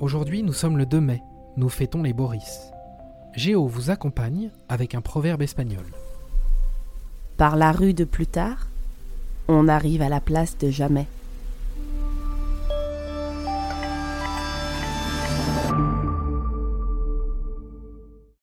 Aujourd'hui, nous sommes le 2 mai. Nous fêtons les Boris. Géo vous accompagne avec un proverbe espagnol. Par la rue de plus tard, on arrive à la place de jamais.